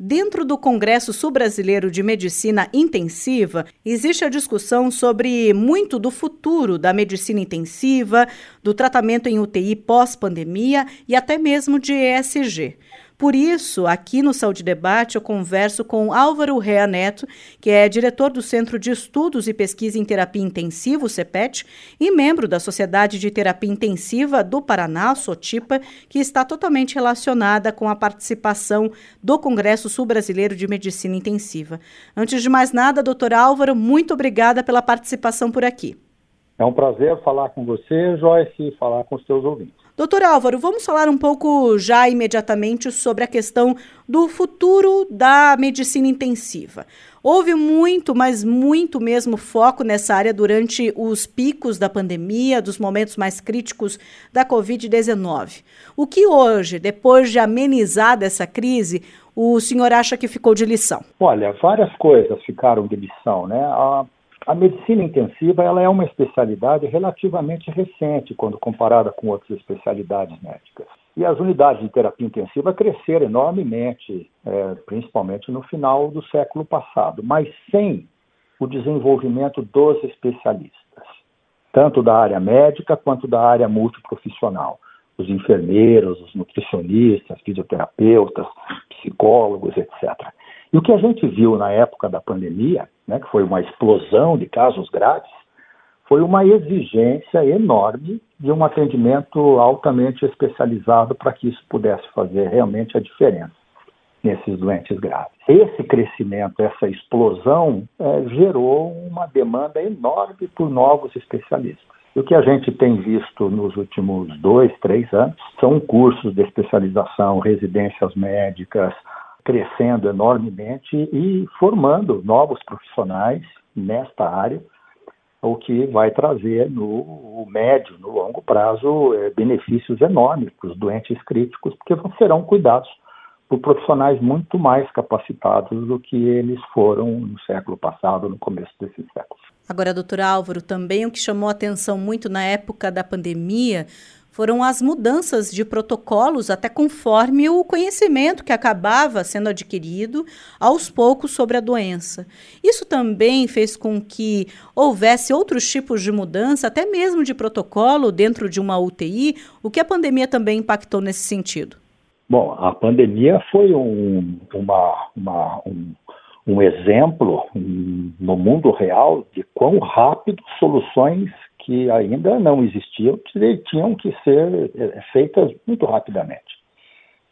Dentro do Congresso Sul-Brasileiro de Medicina Intensiva, existe a discussão sobre muito do futuro da medicina intensiva, do tratamento em UTI pós-pandemia e até mesmo de ESG. Por isso, aqui no Saúde Debate, eu converso com Álvaro Rea Neto, que é diretor do Centro de Estudos e Pesquisa em Terapia Intensiva, o CEPET, e membro da Sociedade de Terapia Intensiva do Paraná, SOTIPA, que está totalmente relacionada com a participação do Congresso Sul-Brasileiro de Medicina Intensiva. Antes de mais nada, doutor Álvaro, muito obrigada pela participação por aqui. É um prazer falar com você, Joyce, e falar com os seus ouvintes. Doutor Álvaro, vamos falar um pouco já imediatamente sobre a questão do futuro da medicina intensiva. Houve muito, mas muito mesmo foco nessa área durante os picos da pandemia, dos momentos mais críticos da Covid-19. O que hoje, depois de amenizada essa crise, o senhor acha que ficou de lição? Olha, várias coisas ficaram de lição, né? A a medicina intensiva ela é uma especialidade relativamente recente quando comparada com outras especialidades médicas. E as unidades de terapia intensiva cresceram enormemente, é, principalmente no final do século passado, mas sem o desenvolvimento dos especialistas, tanto da área médica quanto da área multiprofissional. Os enfermeiros, os nutricionistas, fisioterapeutas, psicólogos, etc. E o que a gente viu na época da pandemia, né, que foi uma explosão de casos graves, foi uma exigência enorme de um atendimento altamente especializado para que isso pudesse fazer realmente a diferença nesses doentes graves. Esse crescimento, essa explosão, é, gerou uma demanda enorme por novos especialistas. E o que a gente tem visto nos últimos dois, três anos são cursos de especialização, residências médicas, crescendo enormemente e formando novos profissionais nesta área, o que vai trazer no médio, no longo prazo, é, benefícios enormes para os doentes críticos, porque serão cuidados por profissionais muito mais capacitados do que eles foram no século passado, no começo desse século. Agora, doutor Álvaro, também o que chamou atenção muito na época da pandemia foram as mudanças de protocolos, até conforme o conhecimento que acabava sendo adquirido aos poucos sobre a doença. Isso também fez com que houvesse outros tipos de mudança, até mesmo de protocolo dentro de uma UTI, o que a pandemia também impactou nesse sentido. Bom, a pandemia foi um, uma, uma, um, um exemplo no mundo real de quão rápido soluções que ainda não existiam, tinham que ser é, feitas muito rapidamente.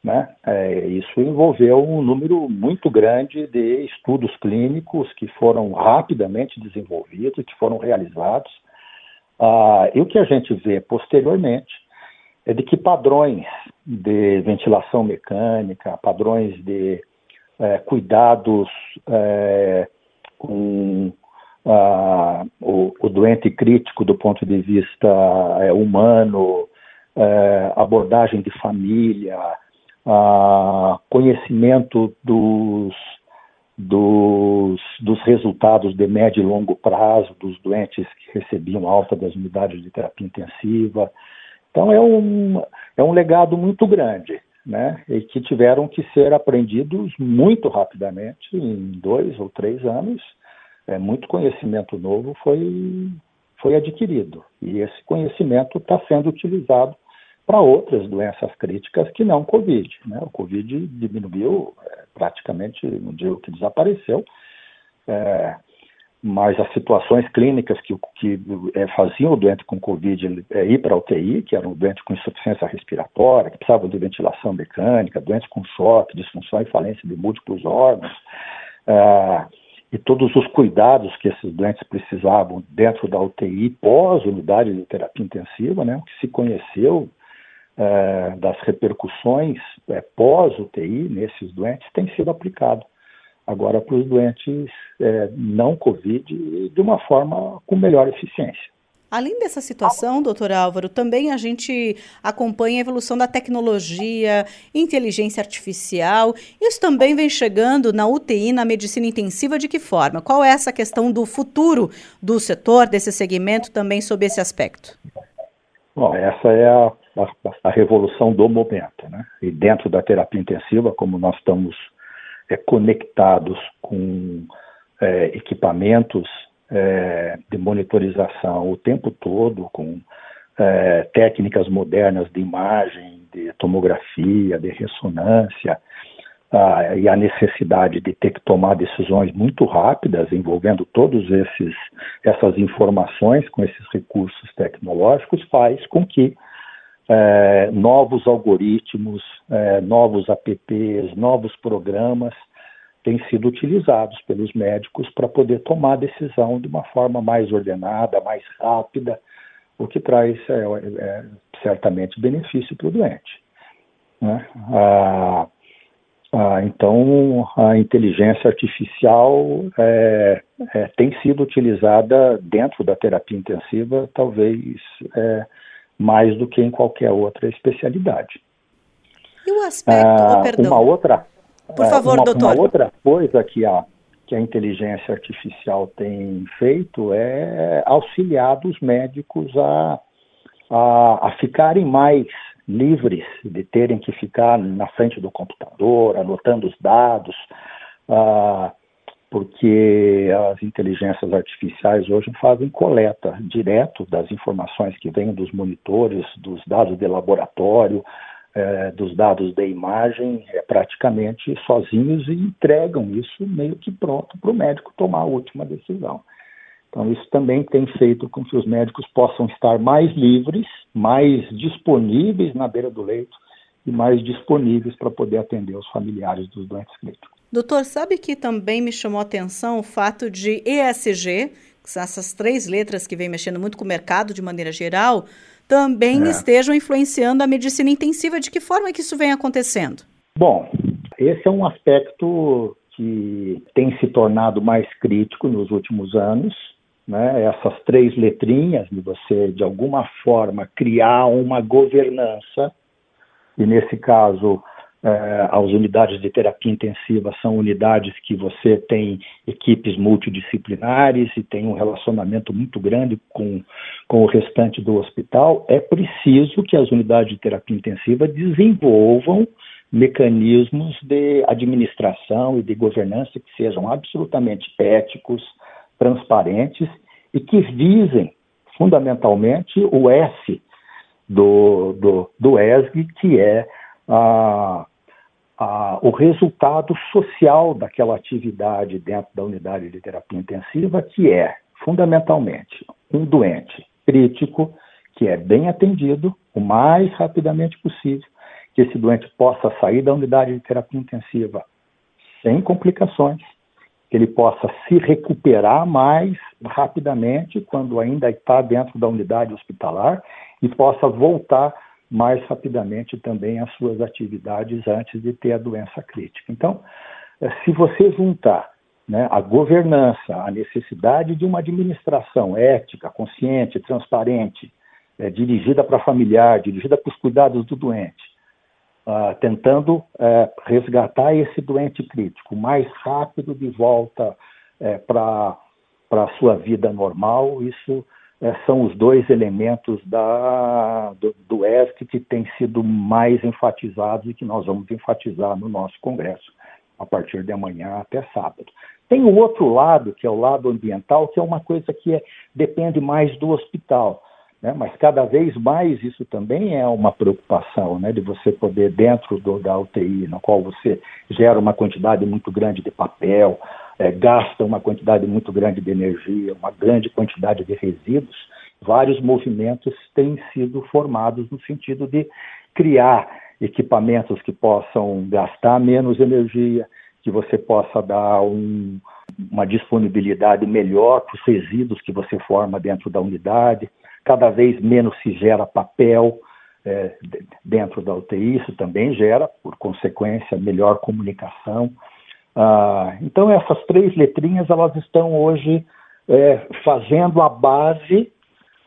Né? É, isso envolveu um número muito grande de estudos clínicos que foram rapidamente desenvolvidos, que foram realizados. Ah, e o que a gente vê posteriormente é de que padrões de ventilação mecânica, padrões de cuidados com uh, o, o, doente crítico do ponto de vista é, humano, é, abordagem de família, uh, conhecimento dos, dos, dos, resultados de médio e longo prazo dos doentes que recebiam alta das unidades de terapia intensiva. Então é um, é um legado muito grande. Né, e que tiveram que ser aprendidos muito rapidamente, em dois ou três anos, é, muito conhecimento novo foi, foi adquirido. E esse conhecimento está sendo utilizado para outras doenças críticas que não Covid. Né? O Covid diminuiu é, praticamente, não digo que desapareceu, é, mas as situações clínicas que, que é, faziam o doente com Covid é, ir para a UTI, que era um doente com insuficiência respiratória, que precisava de ventilação mecânica, doentes com choque, disfunção e falência de múltiplos órgãos, é, e todos os cuidados que esses doentes precisavam dentro da UTI pós-unidade de terapia intensiva, né, o que se conheceu é, das repercussões é, pós-UTI nesses doentes tem sido aplicado agora para os doentes é, não Covid de uma forma com melhor eficiência. Além dessa situação, doutor Álvaro, também a gente acompanha a evolução da tecnologia, inteligência artificial. Isso também vem chegando na UTI, na medicina intensiva, de que forma? Qual é essa questão do futuro do setor, desse segmento, também sob esse aspecto? Bom, essa é a, a, a revolução do momento. Né? E dentro da terapia intensiva, como nós estamos é, conectados com é, equipamentos é, de monitorização o tempo todo, com é, técnicas modernas de imagem, de tomografia, de ressonância, e a necessidade de ter que tomar decisões muito rápidas envolvendo esses essas informações com esses recursos tecnológicos faz com que é, novos algoritmos, é, novos apps, novos programas têm sido utilizados pelos médicos para poder tomar decisão de uma forma mais ordenada, mais rápida, o que traz é, é certamente benefício para o doente. Né? Ah, ah, então, a inteligência artificial é, é, tem sido utilizada dentro da terapia intensiva, talvez é, mais do que em qualquer outra especialidade. E o aspecto, ah, oh, perdão. Uma outra, Por favor, uma, doutor. Uma outra coisa que a, que a inteligência artificial tem feito é auxiliar os médicos a, a, a ficarem mais livres de terem que ficar na frente do computador, anotando os dados, ah, porque as inteligências artificiais hoje fazem coleta direto das informações que vêm dos monitores, dos dados de laboratório, eh, dos dados da imagem, é, praticamente sozinhos e entregam isso meio que pronto para o médico tomar a última decisão. Então, isso também tem feito com que os médicos possam estar mais livres, mais disponíveis na beira do leito e mais disponíveis para poder atender os familiares dos doentes críticos. Doutor, sabe que também me chamou a atenção o fato de ESG, que são essas três letras que vem mexendo muito com o mercado de maneira geral, também é. estejam influenciando a medicina intensiva. De que forma que isso vem acontecendo? Bom, esse é um aspecto que tem se tornado mais crítico nos últimos anos né, essas três letrinhas de você, de alguma forma, criar uma governança, e nesse caso, as unidades de terapia intensiva são unidades que você tem equipes multidisciplinares e tem um relacionamento muito grande com, com o restante do hospital, é preciso que as unidades de terapia intensiva desenvolvam mecanismos de administração e de governança que sejam absolutamente éticos, transparentes e que visem fundamentalmente o S do, do, do ESG, que é a, a, o resultado social daquela atividade dentro da unidade de terapia intensiva, que é fundamentalmente um doente crítico que é bem atendido o mais rapidamente possível, que esse doente possa sair da unidade de terapia intensiva sem complicações, que ele possa se recuperar mais rapidamente quando ainda está dentro da unidade hospitalar e possa voltar mais rapidamente também às suas atividades antes de ter a doença crítica. Então, eh, se você juntar né, a governança, a necessidade de uma administração ética, consciente, transparente, é, dirigida para familiar, dirigida para os cuidados do doente, uh, tentando uh, resgatar esse doente crítico mais rápido de volta uh, para a sua vida normal. Isso são os dois elementos da, do, do ESC que têm sido mais enfatizados e que nós vamos enfatizar no nosso congresso a partir de amanhã até sábado. Tem o outro lado, que é o lado ambiental, que é uma coisa que é, depende mais do hospital. Né? Mas cada vez mais isso também é uma preocupação, né? de você poder, dentro do, da UTI, na qual você gera uma quantidade muito grande de papel, é, gasta uma quantidade muito grande de energia, uma grande quantidade de resíduos, vários movimentos têm sido formados no sentido de criar equipamentos que possam gastar menos energia, que você possa dar um, uma disponibilidade melhor para os resíduos que você forma dentro da unidade cada vez menos se gera papel é, dentro da UTI, isso também gera, por consequência, melhor comunicação. Ah, então, essas três letrinhas, elas estão hoje é, fazendo a base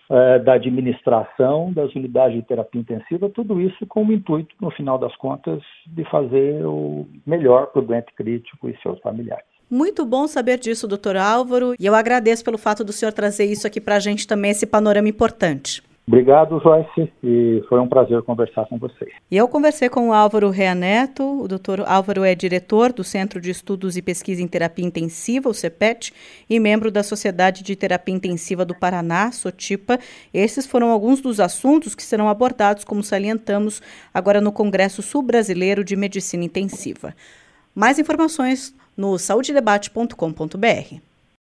é, da administração das unidades de terapia intensiva, tudo isso com o intuito, no final das contas, de fazer o melhor para o doente crítico e seus familiares. Muito bom saber disso, doutor Álvaro, e eu agradeço pelo fato do senhor trazer isso aqui para a gente também, esse panorama importante. Obrigado, Joyce, e foi um prazer conversar com vocês. E eu conversei com o Álvaro Rea Neto, o doutor Álvaro é diretor do Centro de Estudos e Pesquisa em Terapia Intensiva, o CEPET, e membro da Sociedade de Terapia Intensiva do Paraná, SOTIPA. Esses foram alguns dos assuntos que serão abordados, como salientamos, agora no Congresso Sul-Brasileiro de Medicina Intensiva. Mais informações no saudedebate.com.br.